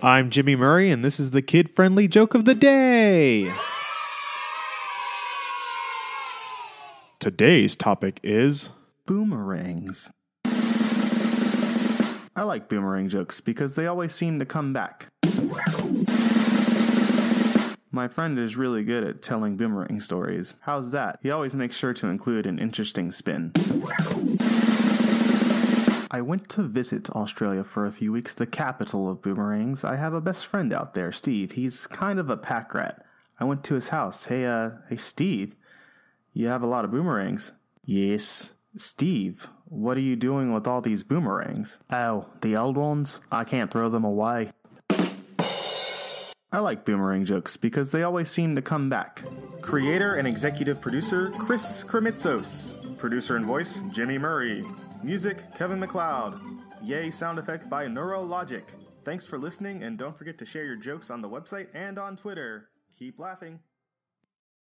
I'm Jimmy Murray, and this is the kid friendly joke of the day. Today's topic is Boomerangs. I like boomerang jokes because they always seem to come back. My friend is really good at telling boomerang stories. How's that? He always makes sure to include an interesting spin. I went to visit Australia for a few weeks, the capital of boomerangs. I have a best friend out there, Steve. He's kind of a pack rat. I went to his house. Hey, uh, hey, Steve, you have a lot of boomerangs. Yes. Steve, what are you doing with all these boomerangs? Oh, the old ones? I can't throw them away. I like boomerang jokes because they always seem to come back. Creator and executive producer Chris Kremitzos. Producer and voice Jimmy Murray. Music Kevin MacLeod. Yay sound effect by Neurologic. Thanks for listening and don't forget to share your jokes on the website and on Twitter. Keep laughing.